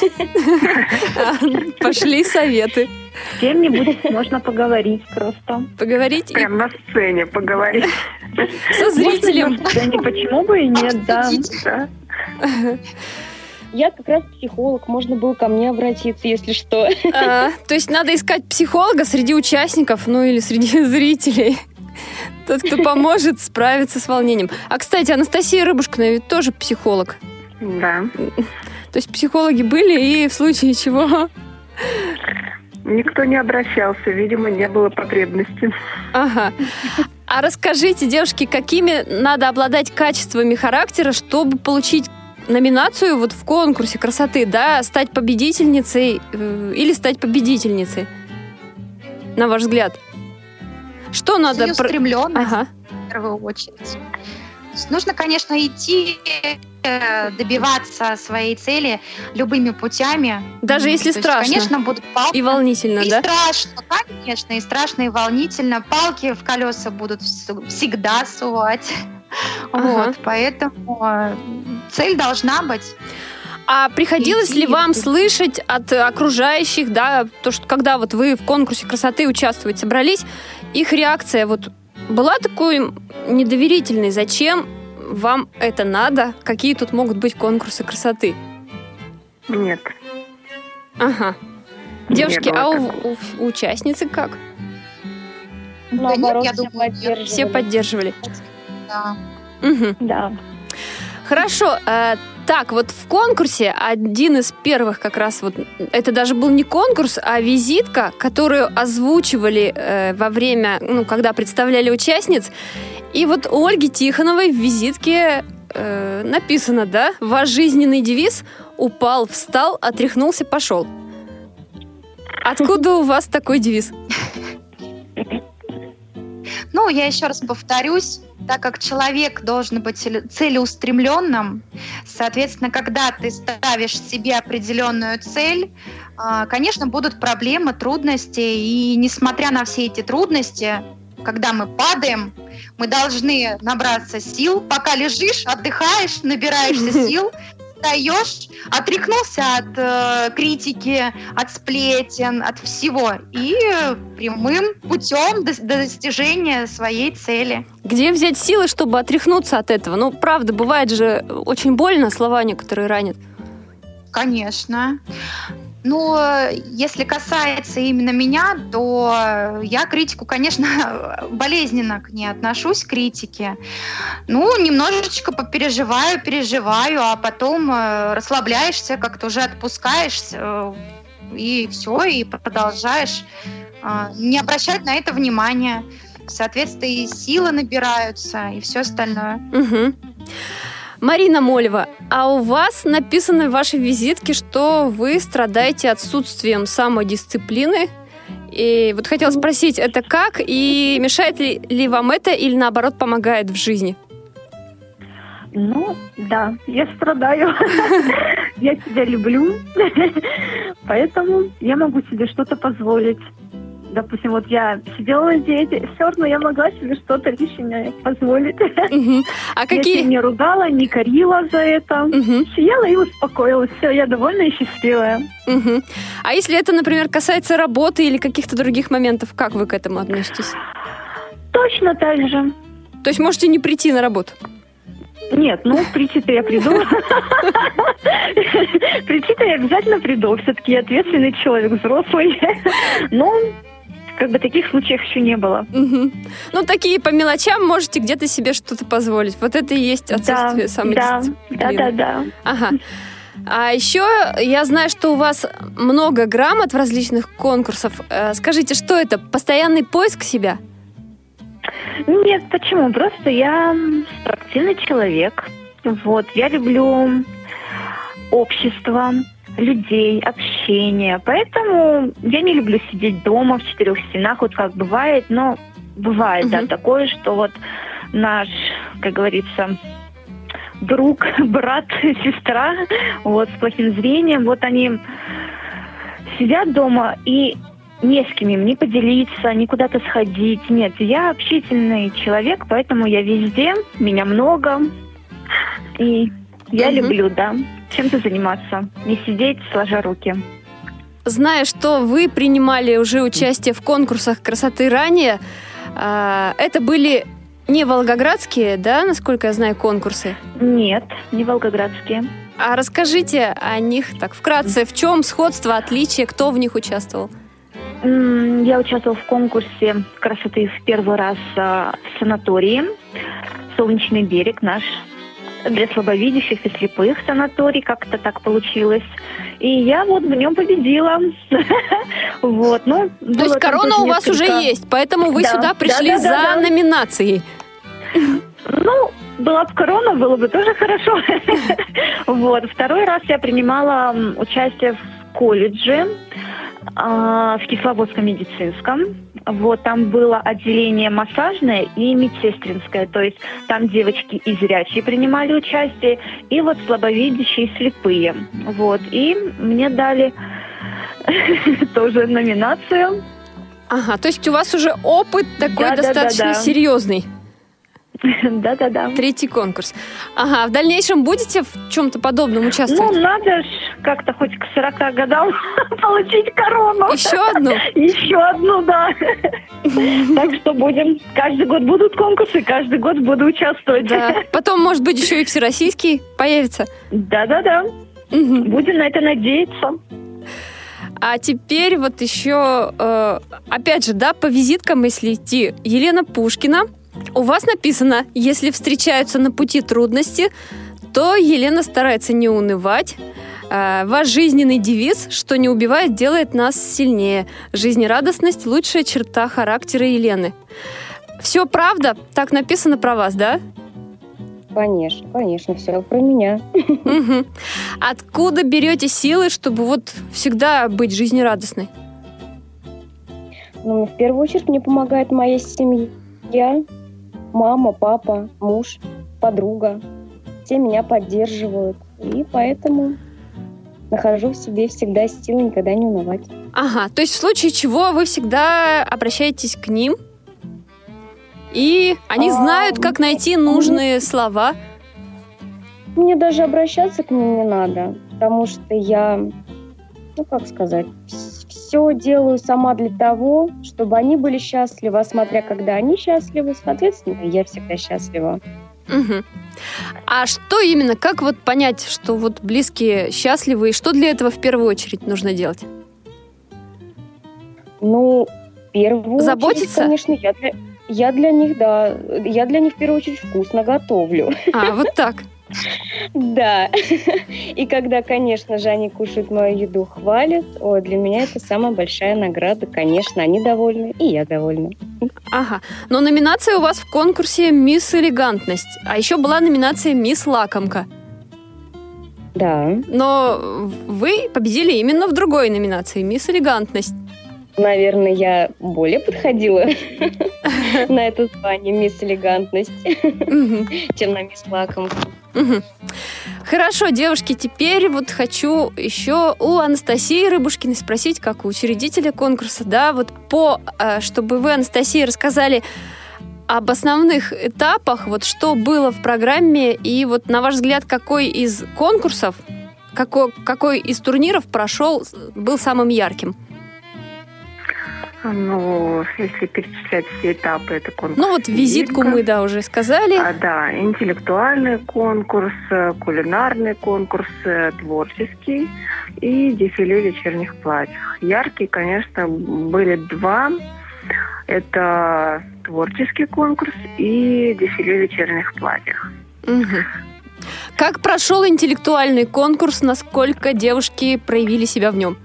S1: Пошли советы.
S5: С кем-нибудь можно поговорить просто.
S1: Поговорить и
S4: Прям на сцене поговорить.
S1: со зрителем.
S5: На сцене, почему бы и нет, да.
S3: Я как раз психолог, можно было ко мне обратиться, если что.
S1: А, то есть надо искать психолога среди участников, ну или среди зрителей. Тот, кто поможет справиться с волнением. А, кстати, Анастасия Рыбушкина ведь тоже психолог.
S4: Да.
S1: То есть психологи были и в случае чего...
S4: Никто не обращался, видимо, не было потребности.
S1: Ага. А расскажите, девушки, какими надо обладать качествами характера, чтобы получить номинацию вот в конкурсе красоты, да, стать победительницей э, или стать победительницей, на ваш взгляд? Что надо...
S2: Целеустремленность.
S1: Ага.
S2: в первую очередь. Нужно, конечно, идти, добиваться своей цели любыми путями.
S1: Даже если
S2: То есть,
S1: страшно.
S2: конечно, будут палки.
S1: И волнительно,
S2: и
S1: да?
S2: страшно, конечно, и страшно, и волнительно. Палки в колеса будут вс- всегда сувать.
S1: Ага.
S2: Вот, поэтому э, цель должна быть.
S1: А приходилось ли вам
S2: и-
S1: слышать от окружающих, да, то, что когда вот вы в конкурсе красоты участвовать собрались, их реакция вот была такой недоверительной? Зачем вам это надо? Какие тут могут быть конкурсы красоты?
S4: Нет.
S1: Ага. Девушки,
S4: было
S1: а у, у- у участницы как?
S3: Наоборот,
S2: я
S3: все
S2: думаю,
S3: поддерживали.
S1: Все поддерживали.
S2: Да.
S1: Мгм.
S5: Да.
S1: Хорошо. Так, вот в конкурсе один из первых как раз вот, это даже был не конкурс, а визитка, которую озвучивали э, во время, ну, когда представляли участниц. И вот у Ольги Тихоновой в визитке э, написано, да, ваш жизненный девиз «Упал, встал, отряхнулся, пошел». Откуда у вас такой девиз?
S2: Ну, я еще раз повторюсь, так как человек должен быть целе- целеустремленным, соответственно, когда ты ставишь себе определенную цель, а, конечно, будут проблемы, трудности, и несмотря на все эти трудности, когда мы падаем, мы должны набраться сил, пока лежишь, отдыхаешь, набираешься сил, встаешь, отряхнулся от э, критики, от сплетен, от всего, и прямым путем до, до достижения своей цели.
S1: Где взять силы, чтобы отряхнуться от этого? Ну, правда, бывает же очень больно, слова некоторые ранят.
S2: Конечно. Ну, если касается именно меня, то я критику, конечно, болезненно к ней отношусь, к критике. Ну, немножечко попереживаю, переживаю, а потом э, расслабляешься, как-то уже отпускаешься, э, и все, и продолжаешь э, не обращать на это внимания. Соответственно, и силы набираются, и все остальное.
S1: Мгм. Марина Молева, а у вас написано в вашей визитке, что вы страдаете отсутствием самодисциплины. И вот хотела спросить, это как? И мешает ли, ли вам это или наоборот помогает в жизни?
S5: Ну, да, я страдаю. Я себя люблю, поэтому я могу себе что-то позволить. Допустим, вот я сидела на диете, все равно я могла себе что-то лишнее позволить.
S1: Мгм. А
S5: Я
S1: какие...
S5: не ругала, не корила за это.
S1: Мгм,
S5: Съела и успокоилась. Все, я довольна и счастливая.
S1: мгм. А если это, например, касается работы или каких-то других моментов, как вы к этому относитесь?
S5: Точно так же.
S1: То есть можете не прийти на работу?
S5: Нет, ну, прийти-то я приду. Прийти-то я обязательно приду. Все-таки я ответственный человек, взрослый. Но, как бы, таких случаев еще не было.
S1: Мгм. Ну, такие по мелочам можете где-то себе что-то позволить. Вот это и есть отсутствие
S5: да,
S1: самодисциплины.
S5: да, да, да.
S1: Ага. А еще я знаю, что у вас много грамот в различных конкурсах. Э, Скажите, что это? Постоянный поиск себя?
S5: Нет, почему? Просто я спортивный человек. Вот, я люблю общество, людей, общение. Поэтому я не люблю сидеть дома в четырех стенах, вот как бывает, но бывает, да,
S1: Мгм.
S5: такое, что вот наш, как говорится, друг, брат, сестра, вот, с плохим зрением, вот они сидят дома и не с кем им не поделиться, ни куда-то сходить. Нет, я общительный человек, поэтому я везде, меня много. И я
S1: Мгм.
S5: люблю, да, чем-то заниматься, не сидеть сложа руки.
S1: Зная, что вы принимали уже участие в конкурсах красоты ранее, а, это были не волгоградские, да, насколько я знаю, конкурсы?
S5: Нет, не волгоградские.
S1: А расскажите о них так вкратце. В чем сходство, отличие, кто в них участвовал?
S5: Я участвовала в конкурсе красоты в первый раз а, в санатории «Солнечный берег» наш для слабовидящих и слепых санаторий, как-то так получилось. И я вот в нем победила. Вот, ну,
S1: То есть корона у вас уже есть, поэтому вы
S5: Да,
S1: сюда пришли за номинацией.
S5: Ну, была бы корона, было бы тоже хорошо. Вот. Второй раз я принимала участие в колледже в Кисловодском медицинском. Вот, там было отделение массажное и медсестринское. То есть там девочки и зрячие принимали участие, и вот слабовидящие и слепые. Вот. И мне дали тоже номинацию.
S1: Ага, то есть у вас уже опыт такой
S5: Да, да, да,
S1: достаточно
S5: да.
S1: серьезный.
S5: Да-да-да.
S1: Третий конкурс. Ага, в дальнейшем будете в чем-то подобном
S5: Ну,
S1: участвовать?
S5: надо ж как-то хоть к 40 годам получить корону.
S1: Еще одну?
S5: Еще одну, да. Так что будем. Каждый год будут конкурсы, каждый год буду участвовать.
S1: Да. Потом, может быть, еще и всероссийский появится.
S5: Да-да-да. Будем на это надеяться.
S1: А теперь вот еще, э, опять же, да, по визиткам, если идти, Елена Пушкина. У вас написано, если встречаются на пути трудности, то Елена старается не унывать. Э, ваш жизненный девиз «Что не убивает, делает нас сильнее». Жизнерадостность – лучшая черта характера Елены. Все правда? Так написано про вас, да?
S3: Конечно, конечно, все про меня.
S1: Мгм. Откуда берете силы, чтобы вот всегда быть жизнерадостной?
S3: Ну, в первую очередь мне помогает моя семья, мама, папа, муж, подруга. Все меня поддерживают. И поэтому нахожу в себе всегда силы никогда не унывать.
S1: Ага, то есть в случае чего вы всегда обращаетесь к ним, и они
S3: А,
S1: знают, как найти нужные слова.
S3: Мне даже обращаться к ним не надо, потому что я, ну как сказать, все делаю сама для того, чтобы они были счастливы, а смотря когда они счастливы, соответственно, я всегда счастлива.
S1: Мгм. А что именно, как вот понять, что вот близкие счастливы, и что для этого в первую очередь нужно делать?
S3: Ну, в первую
S1: Заботиться?
S3: очередь, конечно, я для, я для них, да, я для них в первую очередь вкусно готовлю.
S1: А, вот так.
S3: Да. И когда, конечно же, они кушают мою еду, хвалят, ой, для меня это самая большая награда. Конечно, они довольны, и я довольна.
S1: Ага. Но номинация у вас в конкурсе «Мисс Элегантность», а еще была номинация «Мисс Лакомка».
S3: Да.
S1: Но вы победили именно в другой номинации «Мисс Элегантность».
S3: Наверное, я более подходила на это звание мисс элегантность, чем на мисс лакомка.
S1: Хорошо, девушки, теперь вот хочу еще у Анастасии Рыбушкиной спросить, как у учредителя конкурса, да, вот по, э, чтобы вы, Анастасия, рассказали об основных этапах, вот что было в программе, и вот на ваш взгляд, какой из конкурсов, какой, какой из турниров прошел, был самым ярким?
S4: Ну, если перечислять все этапы, это конкурс.
S1: Ну вот визитку мы, да, уже сказали.
S4: А, да, интеллектуальный конкурс, э, кулинарный конкурс, э, творческий и дефиле вечерних платьях. Яркие, конечно, были два. Это творческий конкурс и дефиле вечерних платьях.
S1: Мгм. Как прошел интеллектуальный конкурс, насколько девушки проявили себя в нем?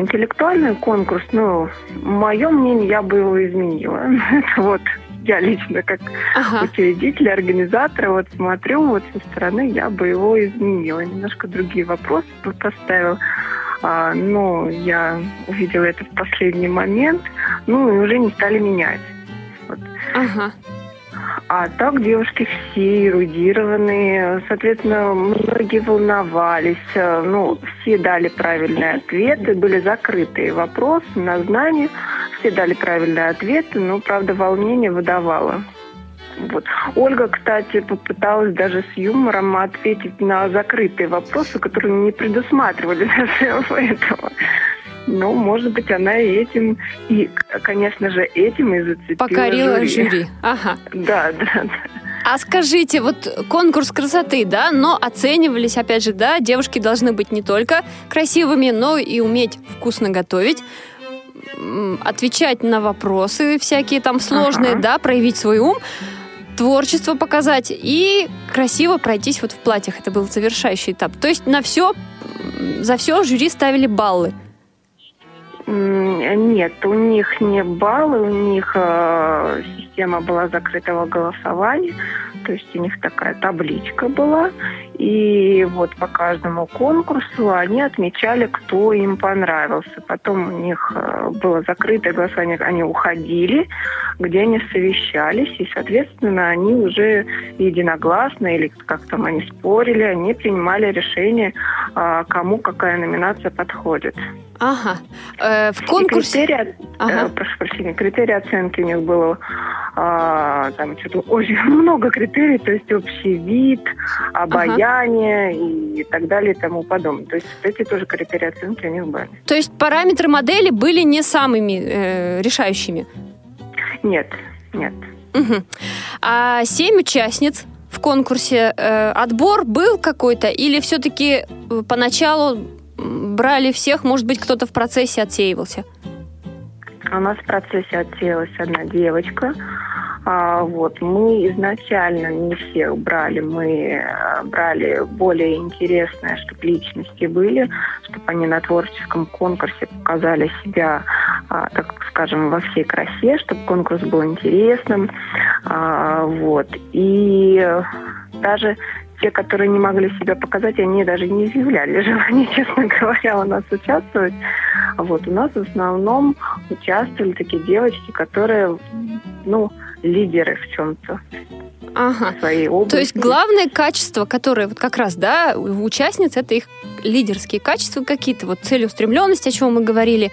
S4: Интеллектуальный конкурс, ну, мое мнение, я бы его изменила. Это вот я лично как
S1: Ага.
S4: учредитель, организатор, вот смотрю вот со стороны, я бы его изменила. Немножко другие вопросы бы поставила. А, но я увидела это в последний момент, ну и уже не стали менять.
S1: Ага.
S4: А так девушки все эрудированные, соответственно, многие волновались, ну, все дали правильные ответы, были закрытые вопросы на знание, все дали правильные ответы, но, правда, волнение выдавало. Вот. Ольга, кстати, попыталась даже с юмором ответить на закрытые вопросы, которые не предусматривали даже этого. Ну, может быть, она и этим, и, конечно же, этим и зацепила
S1: Покорила жюри. Ага.
S4: Да, да, да.
S1: А скажите, вот конкурс красоты, да, но оценивались, опять же, да, девушки должны быть не только красивыми, но и уметь вкусно готовить, отвечать на вопросы всякие там сложные,
S4: Ага.
S1: да, проявить свой ум, творчество показать и красиво пройтись вот в платьях. Это был завершающий этап. То есть на все, за все жюри ставили баллы.
S4: Нет, у них не баллы, у них э, система была закрытого голосования, то есть у них такая табличка была, и вот по каждому конкурсу они отмечали, кто им понравился. Потом у них э, было закрытое голосование, они уходили, где они совещались, и, соответственно, они уже единогласно, или как там они спорили, они принимали решение, а, кому какая номинация подходит.
S1: Ага. Э, в
S4: И
S1: конкурсе...
S4: критерии,
S1: Ага.
S4: э, прошу прощения, критерии оценки у них было а, там что-то очень много критерий, то есть общий вид, обаяние и так далее и тому подобное. То есть эти тоже критерии оценки у них были.
S1: То есть параметры модели были не самыми э, решающими.
S4: Нет, нет.
S1: Мгм. А семь участниц в конкурсе э, отбор был какой-то или все-таки поначалу брали всех, может быть, кто-то в процессе отсеивался?
S4: У нас в процессе отсеялась одна девочка. А, вот, мы изначально не всех брали, мы а, брали более интересные, чтобы личности были, чтобы они на творческом конкурсе показали себя, а, так скажем, во всей красе, чтобы конкурс был интересным. А, вот. И даже те, которые не могли себя показать, они даже не изъявляли желание, честно говоря, у нас участвовать. Вот у нас в основном участвовали такие девочки, которые, ну, лидеры в чем-то.
S1: Ага.
S4: В своей области.
S1: То есть главное качество, которое вот как раз, да, у участниц, это их лидерские качества какие-то, вот целеустремленность, о чем мы говорили,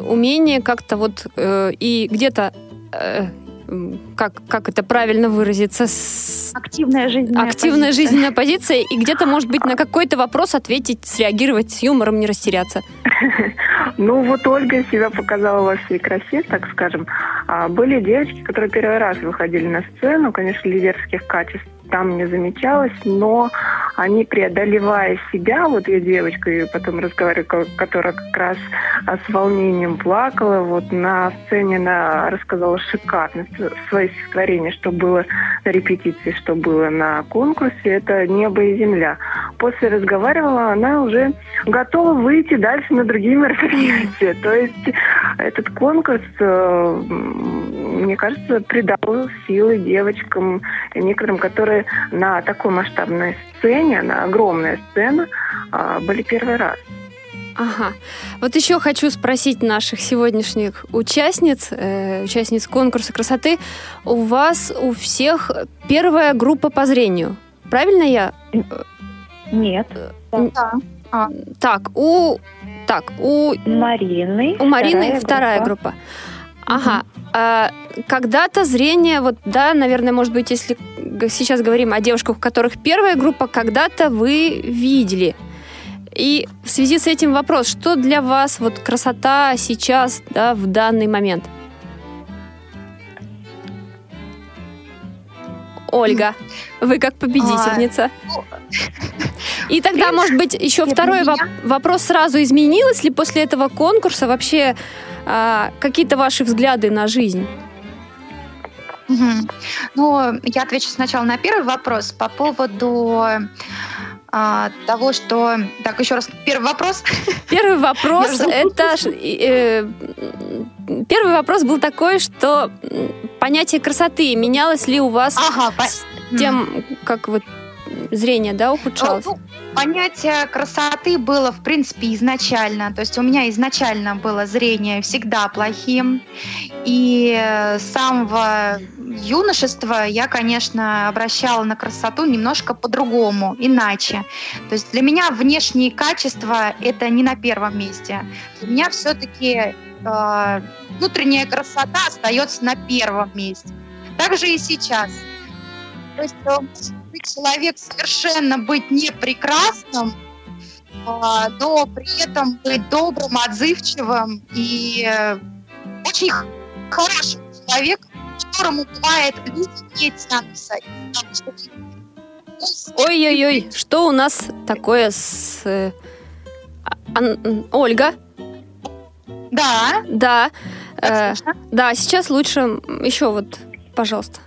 S1: умение как-то вот э, и где-то э, как, как это правильно выразиться? С...
S2: Активная жизненная
S1: Активная
S2: позиция.
S1: жизненная позиция, и где-то, может быть, на какой-то вопрос ответить, среагировать с юмором, не растеряться.
S4: Ну, вот Ольга себя показала во всей красе, так скажем. А были девочки, которые первый раз выходили на сцену. Конечно, лидерских качеств там не замечалось, но они, преодолевая себя, вот я девочка, и потом разговариваю, ко- которая как раз а, с волнением плакала, вот на сцене она рассказала шикарно свои стихотворения, что было на репетиции, что было на конкурсе, это небо и земля. После разговаривала, она уже готова выйти дальше на другие мероприятия. То есть этот конкурс, э, мне кажется, придал силы девочкам, некоторым, которые на такой масштабной сцене, на огромной сцене, а, были первый раз.
S1: Ага. Вот еще хочу спросить наших сегодняшних участниц, э, участниц конкурса красоты. У вас у всех первая группа по зрению. Правильно я?
S5: Нет.
S2: Да. А,
S1: Так, у... Так, у...
S5: Марины.
S1: У Марины вторая, группа. Ага. А, когда-то зрение, вот, да, наверное, может быть, если сейчас говорим о девушках, у которых первая группа, когда-то вы видели. И в связи с этим вопрос, что для вас вот красота сейчас, да, в данный момент? Ольга, вы как победительница. И тогда, может быть, еще второй вопрос сразу изменилось ли после этого конкурса вообще а, какие-то ваши взгляды на жизнь?
S2: Мгм. Ну, я отвечу сначала на первый вопрос по поводу а, того, что... Так, еще раз, первый вопрос.
S1: Первый вопрос это э, первый вопрос был такой, что понятие красоты менялось ли у вас
S2: Ага,
S1: с тем, как вот зрение, да, ухудшалось?
S2: Ну, понятие красоты было, в принципе, изначально. То есть у меня изначально было зрение всегда плохим. И э, с самого юношества я, конечно, обращала на красоту немножко по-другому, иначе. То есть для меня внешние качества – это не на первом месте. Для меня все-таки внутренняя красота остается на первом месте. Так же и сейчас. То есть быть человек совершенно быть не прекрасным, а, но при этом быть добрым, отзывчивым и э, очень хорошим человеком, которому бывает люди не тянутся. Ну,
S1: Ой-ой-ой, что у нас такое с... э, а- Ан- Ольга?
S2: Да,
S1: Да. э, да, сейчас лучше еще вот, пожалуйста.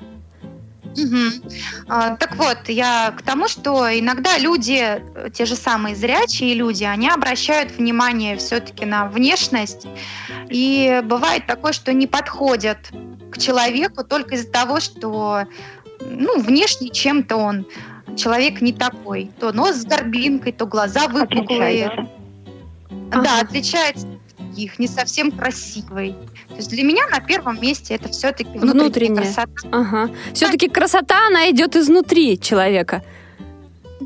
S2: А, Так вот, я к тому, что иногда люди, э, те же самые зрячие люди, они обращают внимание все-таки на внешность. И бывает такое, что не подходят к человеку только из-за того, что ну, внешне чем-то он человек не такой. То нос с горбинкой, то глаза выпуклые.
S5: Отличается.
S2: Да,
S1: Ага.
S2: отличается от других, не совсем красивый. То есть для меня на первом месте это все-таки
S1: Внутренняя.
S2: внутренняя красота.
S1: Ага. Все-таки красота, она идет изнутри человека.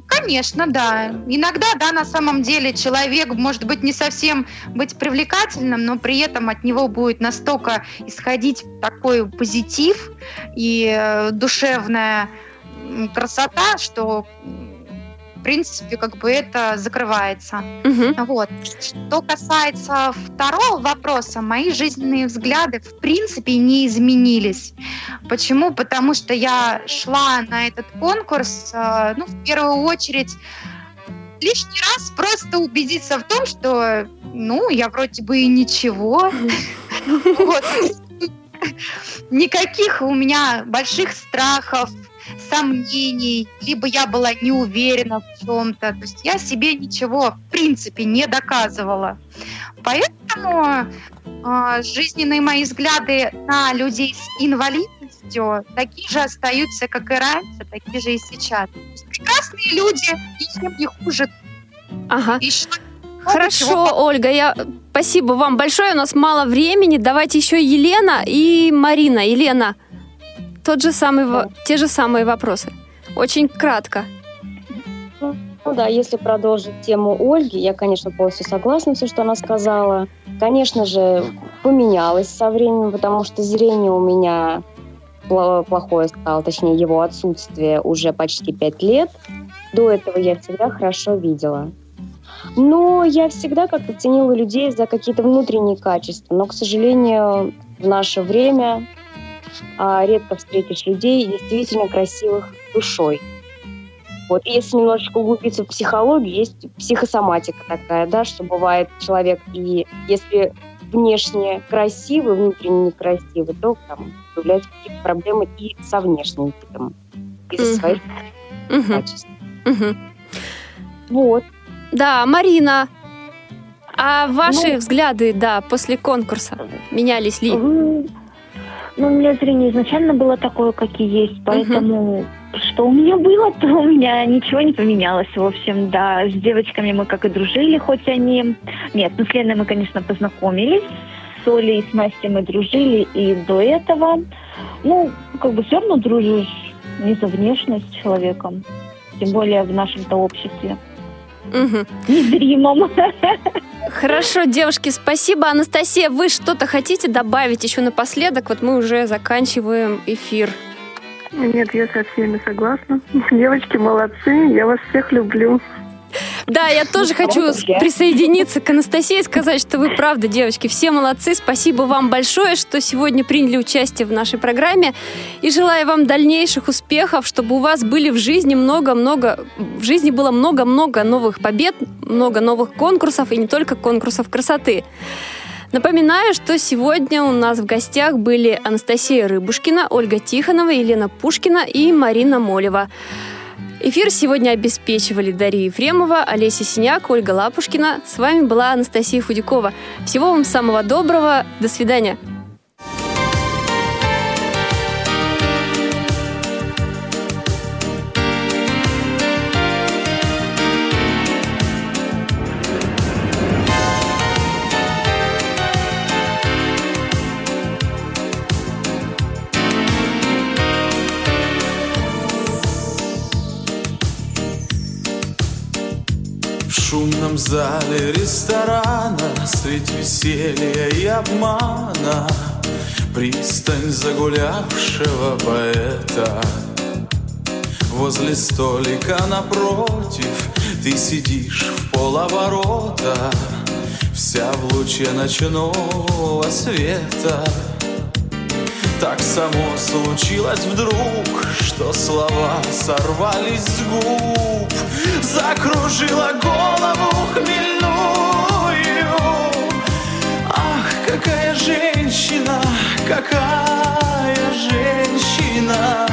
S2: Конечно, да. Иногда, да, на самом деле человек может быть не совсем быть привлекательным, но при этом от него будет настолько исходить такой позитив и э, душевная красота, что принципе как бы это закрывается.
S1: Мгм.
S2: Вот. Что касается второго вопроса, мои жизненные взгляды в принципе не изменились. Почему? Потому что я шла на этот конкурс, э, ну, в первую очередь, лишний раз просто убедиться в том, что, ну, я вроде бы и ничего. Вот. Никаких у меня больших страхов, сомнений, либо я была не уверена в чем-то. То есть я себе ничего, в принципе, не доказывала. Поэтому э, жизненные мои взгляды на людей с инвалидностью такие же остаются, как и раньше, такие же и сейчас. Прекрасные люди, ничем не хуже.
S1: Ага.
S2: Еще
S1: Хорошо,
S2: чего-
S1: Ольга, я спасибо вам большое. У нас мало времени. Давайте еще Елена и Марина. Елена, тот же самый, те же самые вопросы. Очень кратко.
S3: Ну да, если продолжить тему Ольги, я, конечно, полностью согласна все, что она сказала. Конечно же, поменялось со временем, потому что зрение у меня плохое стало, точнее, его отсутствие уже почти пять лет. До этого я всегда хорошо видела. Но я всегда как-то ценила людей за какие-то внутренние качества. Но, к сожалению, в наше время редко встретишь людей действительно красивых душой. Вот. И если немножечко углубиться в психологию, есть психосоматика такая, да, что бывает человек, и если внешне красивый, внутренне некрасивый, то там появляются какие-то проблемы и со внешним видом из-за
S1: Мгм.
S3: своих
S1: Мгм,
S3: качеств.
S1: мгм.
S3: Вот.
S1: Да, Марина, а ваши
S5: Ну.
S1: взгляды, да, после конкурса менялись ли?
S5: М, Ну, у меня зрение изначально было такое, как и есть, поэтому что у меня было, то у меня ничего не поменялось, в общем, да. С девочками мы как и дружили, хоть они... Нет, ну, с Леной мы, конечно, познакомились, с Олей и с Настей мы дружили и до этого. Ну, как бы все равно дружишь не за внешность с человеком, тем более в нашем-то обществе.
S1: Мгм.
S5: Незримом.
S1: Хорошо, девушки, спасибо. Анастасия, вы что-то хотите добавить еще напоследок? Вот мы уже заканчиваем эфир.
S4: Нет, я со всеми согласна. Девочки молодцы, я вас всех люблю.
S1: Да, я тоже хочу присоединиться к Анастасии и сказать, что вы правда, девочки, все молодцы. Спасибо вам большое, что сегодня приняли участие в нашей программе. И желаю вам дальнейших успехов, чтобы у вас были в жизни много-много, в жизни было много-много новых побед, много новых конкурсов и не только конкурсов красоты. Напоминаю, что сегодня у нас в гостях были Анастасия Рыбушкина, Ольга Тихонова, Елена Пушкина и Марина Молева. Эфир сегодня обеспечивали Дарья Ефремова, Олеся Синяк, Ольга Лапушкина. С вами была Анастасия Худякова. Всего вам самого доброго. До свидания.
S7: Шумном зале ресторана. Средь веселья и обмана. Пристань загулявшего поэта. Возле столика напротив Ты сидишь в полоборота. Вся в луче ночного света так само случилось вдруг, что слова сорвались с губ, закружила голову хмельную. Ах, какая женщина, какая женщина,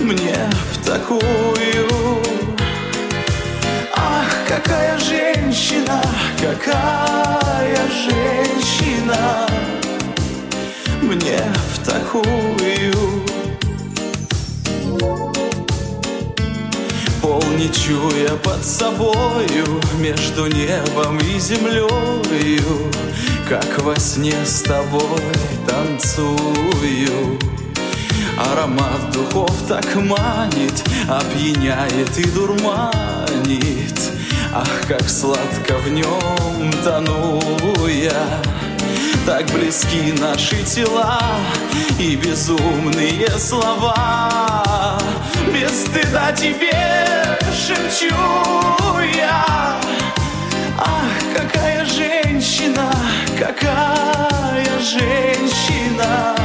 S7: мне в такую. Ах, какая женщина, какая женщина мне в такую. Пол не чуя под собою Между небом и землею Как во сне с тобой танцую. Аромат духов так манит Опьяняет и дурманит. Ах, как сладко в нем тону я так близки наши тела и безумные слова. Без стыда тебе шепчу я. Ах, какая женщина, какая женщина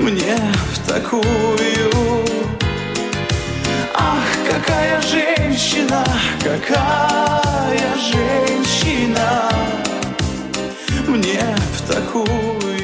S7: мне в такую. Ах, какая женщина.
S9: какая женщина мне в такую